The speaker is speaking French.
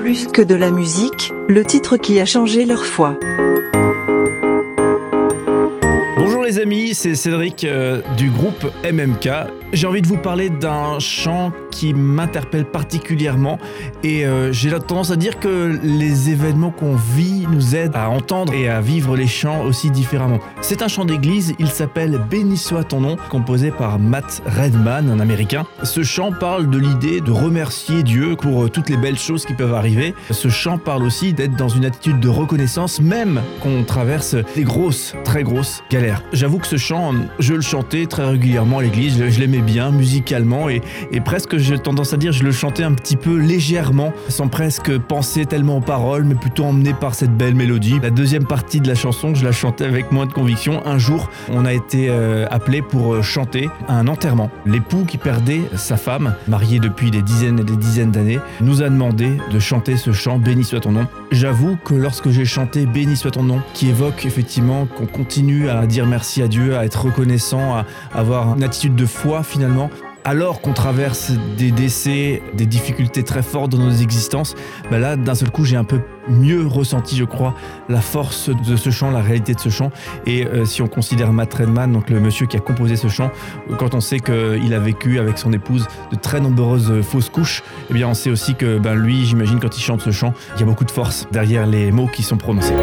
Plus que de la musique, le titre qui a changé leur foi. Bonjour les amis, c'est Cédric euh, du groupe MMK. J'ai envie de vous parler d'un chant qui m'interpelle particulièrement et euh, j'ai la tendance à dire que les événements qu'on vit nous aident à entendre et à vivre les chants aussi différemment. C'est un chant d'église, il s'appelle Béni soit ton nom, composé par Matt Redman, un américain. Ce chant parle de l'idée de remercier Dieu pour euh, toutes les belles choses qui peuvent arriver. Ce chant parle aussi d'être dans une attitude de reconnaissance même qu'on traverse des grosses, très grosses galères. J'avoue que ce chant, je le chantais très régulièrement à l'église, je, l'aimais bien musicalement et presque j'ai tendance à dire je le chantais un petit peu légèrement sans presque penser tellement aux paroles mais plutôt emmené par cette belle mélodie. La deuxième partie de la chanson je la chantais avec moins de conviction. Un jour on a été euh, appelé pour euh, chanter un enterrement. L'époux qui perdait sa femme, mariée depuis des dizaines et des dizaines d'années, nous a demandé de chanter ce chant Béni soit ton nom. J'avoue que lorsque j'ai chanté Béni soit ton nom, qui évoque effectivement qu'on continue à dire merci à Dieu, à être reconnaissant, à avoir une attitude de foi finalement, alors qu'on traverse des décès, des difficultés très fortes dans nos existences, bah là, d'un seul coup, j'ai un peu mieux ressenti, je crois, la force de ce chant, la réalité de ce chant. Et euh, si on considère Matt Redman, donc le monsieur qui a composé ce chant, quand on sait qu'il a vécu avec son épouse de très nombreuses fausses couches, eh bien, on sait aussi que ben, lui, j'imagine, quand il chante ce chant, il y a beaucoup de force derrière les mots qui sont prononcés.